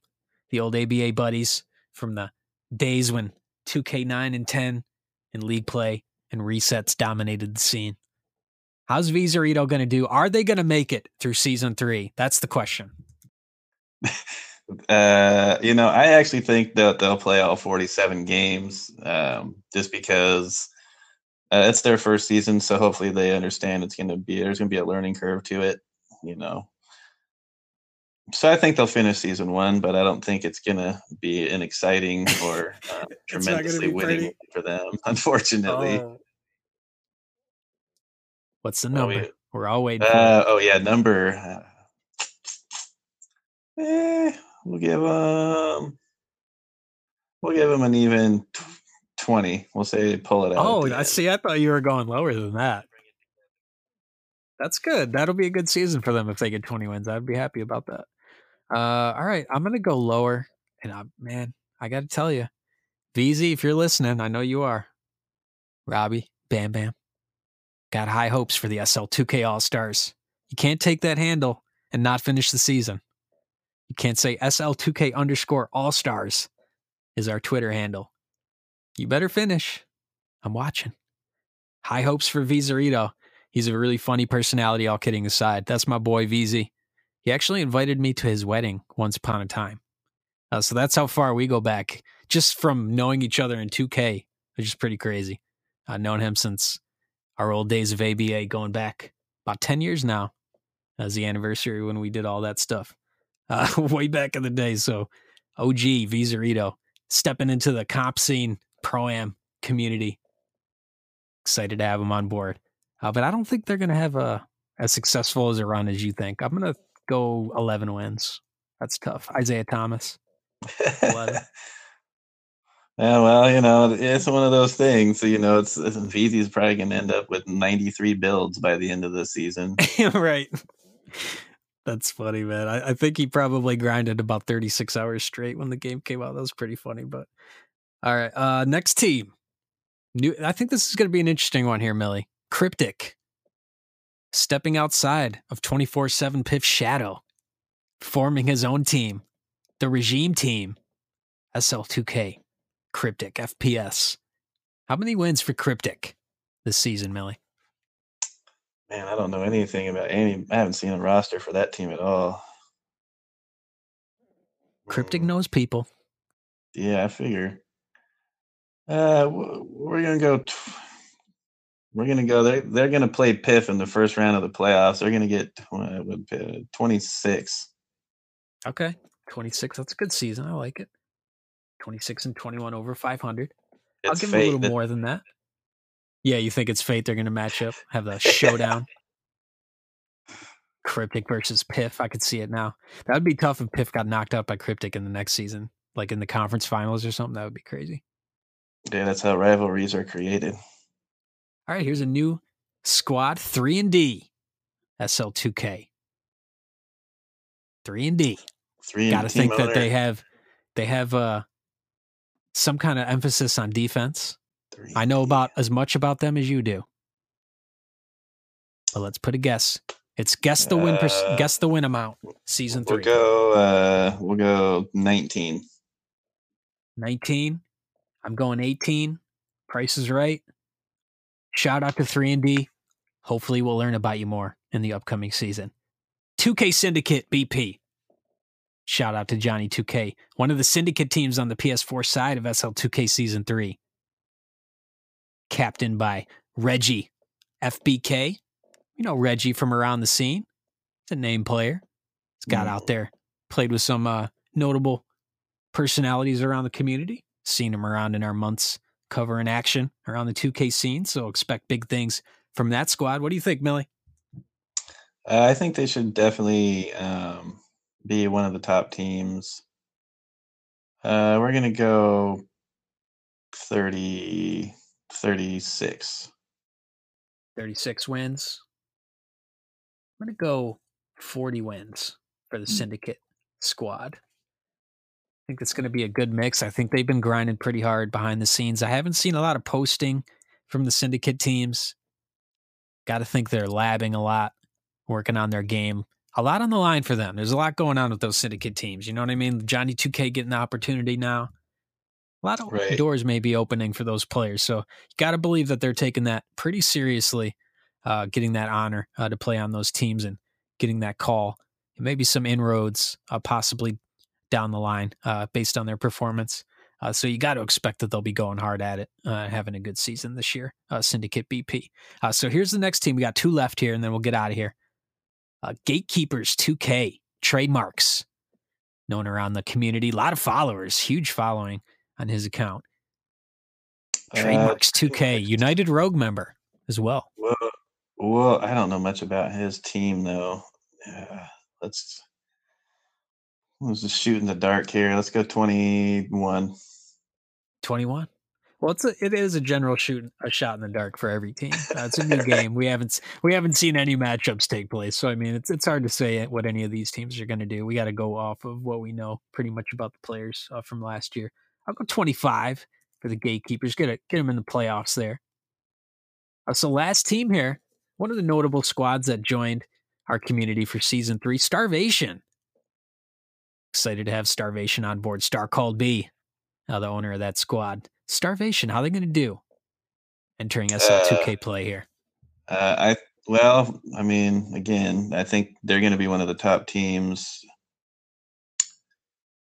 the old ABA buddies from the days when 2K9 and 10 and league play and resets dominated the scene. How's Vizarito going to do? Are they going to make it through season three? That's the question. Uh, you know, I actually think that they'll play all 47 games um, just because uh, it's their first season. So hopefully they understand it's going to be, there's going to be a learning curve to it, you know. So I think they'll finish season one, but I don't think it's going to be an exciting or uh, tremendously winning pretty. for them, unfortunately. Uh, what's the number? We, We're all waiting. Uh, oh yeah, number. Uh, eh, We'll give them. We'll give them an even twenty. We'll say pull it out. Oh, I see. I thought you were going lower than that. That's good. That'll be a good season for them if they get twenty wins. I'd be happy about that. Uh, all right, I'm gonna go lower, and I, man, I got to tell you, VZ, if you're listening, I know you are. Robbie, Bam Bam, got high hopes for the SL2K All Stars. You can't take that handle and not finish the season. You can't say SL2K underscore all stars is our Twitter handle. You better finish. I'm watching. High hopes for Vizarito. He's a really funny personality, all kidding aside. That's my boy VZ. He actually invited me to his wedding once upon a time. Uh, so that's how far we go back, just from knowing each other in 2K, which is pretty crazy. I've known him since our old days of ABA, going back about 10 years now as the anniversary when we did all that stuff uh, way back in the day. So OG Vizarito stepping into the comp scene pro am community. Excited to have him on board. Uh, but I don't think they're going to have a as successful as a run as you think. I'm going to go 11 wins. That's tough. Isaiah Thomas. Yeah, well, you know, it's one of those things. So, you know, it's, it's is probably going to end up with 93 builds by the end of the season. right. That's funny, man. I, I, think he probably grinded about 36 hours straight when the game came out. That was pretty funny. But all right, uh, next team. New. I think this is going to be an interesting one here, Milly. Cryptic stepping outside of 24 7 Piff Shadow, forming his own team, the regime team, SL2K, Cryptic, FPS. How many wins for Cryptic this season, Milly? Man, I don't know anything about any. I haven't seen a roster for that team at all. Cryptic mm. knows people. Yeah, I figure. Uh, we're gonna go. We're gonna go. They they're gonna play Piff in the first round of the playoffs. They're gonna get uh, uh, twenty six. Okay, twenty six. That's a good season. I like it. Twenty six and twenty one over five hundred. I'll give them a little more than that. Yeah, you think it's fate they're going to match up, have the showdown? Cryptic versus Piff. I could see it now. That would be tough if Piff got knocked out by Cryptic in the next season, like in the conference finals or something. That would be crazy. Yeah, that's how rivalries are created. All right, here's a new squad 3 and D SL2K. 3 and D. 3 Got to think that they have they have uh some kind of emphasis on defense. Three. I know about as much about them as you do. But let's put a guess. It's guess the win. Pers- uh, guess the win amount. Season three. We'll go. Uh, we'll go nineteen. Nineteen. I'm going eighteen. Price is right. Shout out to three and D. Hopefully, we'll learn about you more in the upcoming season. 2K Syndicate BP. Shout out to Johnny 2K, one of the syndicate teams on the PS4 side of SL2K Season 3 captained by Reggie FBK. You know Reggie from around the scene. He's a name player. He's got out there, played with some uh, notable personalities around the community. Seen him around in our months covering action around the 2K scene. So expect big things from that squad. What do you think, Milly? Uh, I think they should definitely um, be one of the top teams. Uh, we're going to go 30, 36. 36 wins. I'm going to go 40 wins for the hmm. Syndicate squad. I think it's going to be a good mix. I think they've been grinding pretty hard behind the scenes. I haven't seen a lot of posting from the Syndicate teams. Got to think they're labbing a lot, working on their game. A lot on the line for them. There's a lot going on with those Syndicate teams. You know what I mean? Johnny 2K getting the opportunity now. A lot of Right. doors may be opening for those players. So you got to believe that they're taking that pretty seriously, uh, getting that honor uh, to play on those teams and getting that call. And maybe some inroads, uh, possibly down the line, uh, based on their performance. Uh, so you got to expect that they'll be going hard at it, uh, having a good season this year. Uh, Syndicate BP. Uh, so here's the next team. We got two left here, and then we'll get out of here. Uh, Gatekeepers 2K trademarks, known around the community. A lot of followers, huge following on his account. Trademarks 2K, United Rogue member as well. Whoa, whoa! I don't know much about his team though. Let's. Let's just shoot in the dark here. Let's go twenty-one. 21. Well, it's a, it is a general shoot, a shot in the dark for every team. Uh, it's a new game. We haven't we haven't seen any matchups take place, so I mean, it's it's hard to say what any of these teams are going to do. We got to go off of what we know pretty much about the players uh, from last year. I'll go 25 for the gatekeepers. Get it, get them in the playoffs there. Uh, so last team here, one of the notable squads that joined our community for season three, Starvation. Excited to have Starvation on board. Star called B, uh, the owner of that squad. Starvation, how are they going to do entering SL2K play here? Uh, I well, I mean, again, I think they're going to be one of the top teams,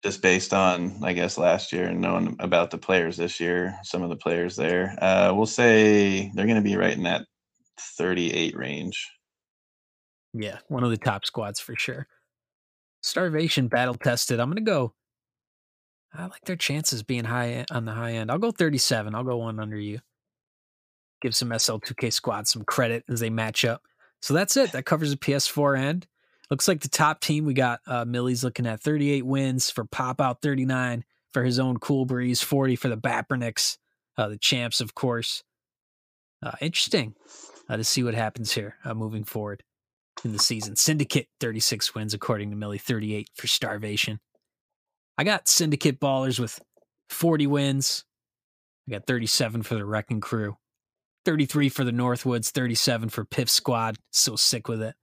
just based on, I guess, last year and knowing about the players this year. Some of the players there, uh, we'll say they're going to be right in that thirty-eight range. Yeah, one of the top squads for sure. Starvation battle tested. I'm to go. I like their chances being high on the high end. I'll go 37. I'll go one under you. Give some SL2K squad some credit as they match up. So that's it. That covers the PS4 end. Looks like the top team we got uh, Milly's looking at 38 wins for Pop Out 39 for his own Cool Breeze 40 for the Bapernicks, uh, the champs of course. Uh, interesting uh, to see what happens here uh, moving forward in the season. Syndicate 36 wins according to Milly 38 for Starvation. I got Syndicate Ballers with 40 wins. I got 37 for the Wrecking Crew. 33 for the Northwoods, 37 for Piff Squad. So sick with it.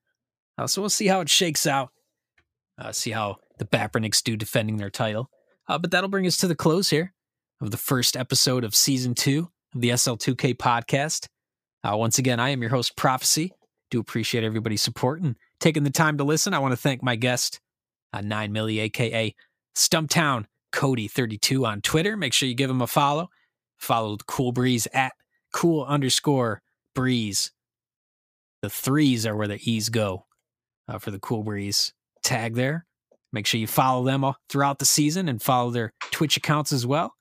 Uh, so we'll see how it shakes out. Uh, see how the Bapernicks do defending their title. Uh, but that'll bring us to the close here of the first episode of season two of the SL2K podcast. Uh, once again, I am your host, Prophecy. Do appreciate everybody's support and taking the time to listen. I want to thank my guest, uh, 9 Milly, aka Stumptown Cody32 on Twitter. Make sure you give him a follow. Follow Cool Breeze at cool underscore breeze. The threes are where the E's go uh, for the Cool Breeze tag there. Make sure you follow them all throughout the season and follow their Twitch accounts as well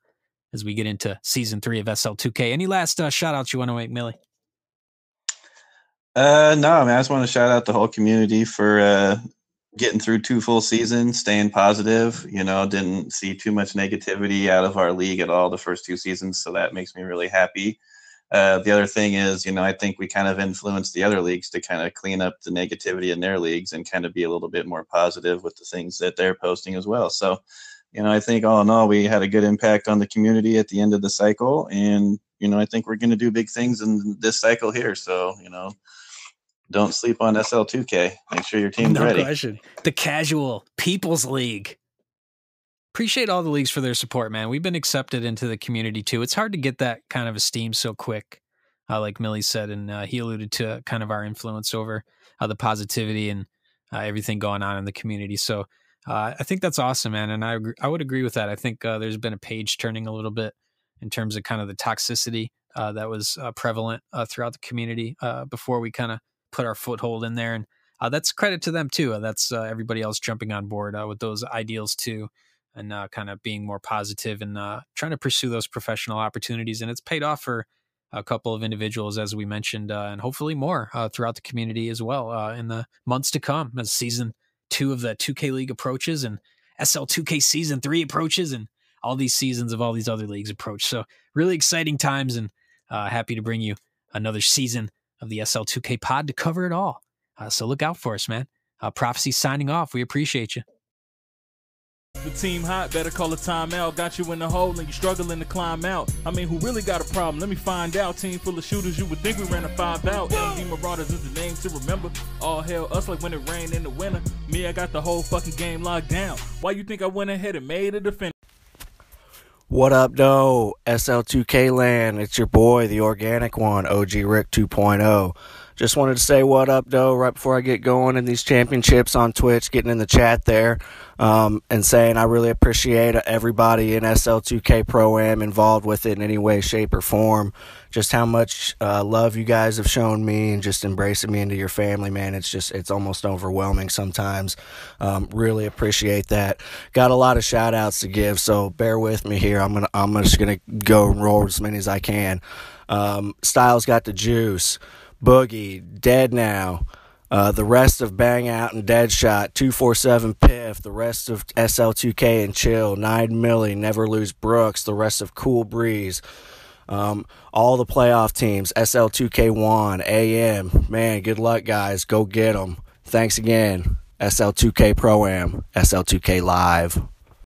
as we get into season three of SL2K. Any last uh, shout outs you want to make, Milly? Uh, no, I mean, I just want to shout out the whole community for uh, getting through two full seasons, staying positive. You know, didn't see too much negativity out of our league at all the first two seasons, so that makes me really happy. Uh, the other thing is, you know, I think we kind of influenced the other leagues to kind of clean up the negativity in their leagues and kind of be a little bit more positive with the things that they're posting as well. So, you know, I think all in all, we had a good impact on the community at the end of the cycle. And, you know, I think we're going to do big things in this cycle here. So, you know, don't sleep on SL2K. Make sure your team's no ready. question. The casual People's League. Appreciate all the leagues for their support, man. We've been accepted into the community too. It's hard to get that kind of esteem so quick, uh, like Milly said, and uh, he alluded to kind of our influence over uh, the positivity and uh, everything going on in the community. So uh, I think that's awesome, man. And I agree, I would agree with that. I think uh, there's been a page turning a little bit in terms of kind of the toxicity that was prevalent throughout the community before we kind of put our foothold in there. And uh, that's credit to them too. Uh, that's uh, everybody else jumping on board uh, with those ideals too, and uh, kind of being more positive and uh, trying to pursue those professional opportunities. And it's paid off for a couple of individuals, as we mentioned, and hopefully more throughout the community as well in the months to come as season two of the 2K League approaches and SL2K season three approaches and all these seasons of all these other leagues approach. So really exciting times and happy to bring you another season of the SL2K pod to cover it all. Uh, so look out for us, man. Uh, Prophecy signing off. We appreciate you. The team hot, better call a timeout. Got you in the hole and you struggling to climb out. I mean, who really got a problem? Let me find out. Team full of shooters, you would think we ran a five out. MD Marauders is the name to remember. All hell, us like when it rained in the winter. Me, I got the whole fucking game locked down. Why you think I went ahead and made a defender? What up, though? SL2K land. It's your boy, the organic one, OG Rick 2.0. Just wanted to say what up, though, right before I get going in these championships on Twitch, getting in the chat there, um, and saying I really appreciate everybody in SL2K Pro Am involved with it in any way, shape, or form. Just how much uh, love you guys have shown me and just embracing me into your family, man. It's just, it's almost overwhelming sometimes. Um, really appreciate that. Got a lot of shout outs to give, so bear with me here. I'm gonna, I'm just gonna go and roll as many as I can. Um, Styles got the juice. Boogie, Dead Now, uh, the rest of Bang Out and Deadshot, 247 Piff, the rest of SL2K and Chill, 9 Milly, Never Lose Brooks, the rest of Cool Breeze, um, all the playoff teams, SL2K1, AM. Man, good luck, guys. Go get them. Thanks again. SL2K Pro Am, SL2K Live.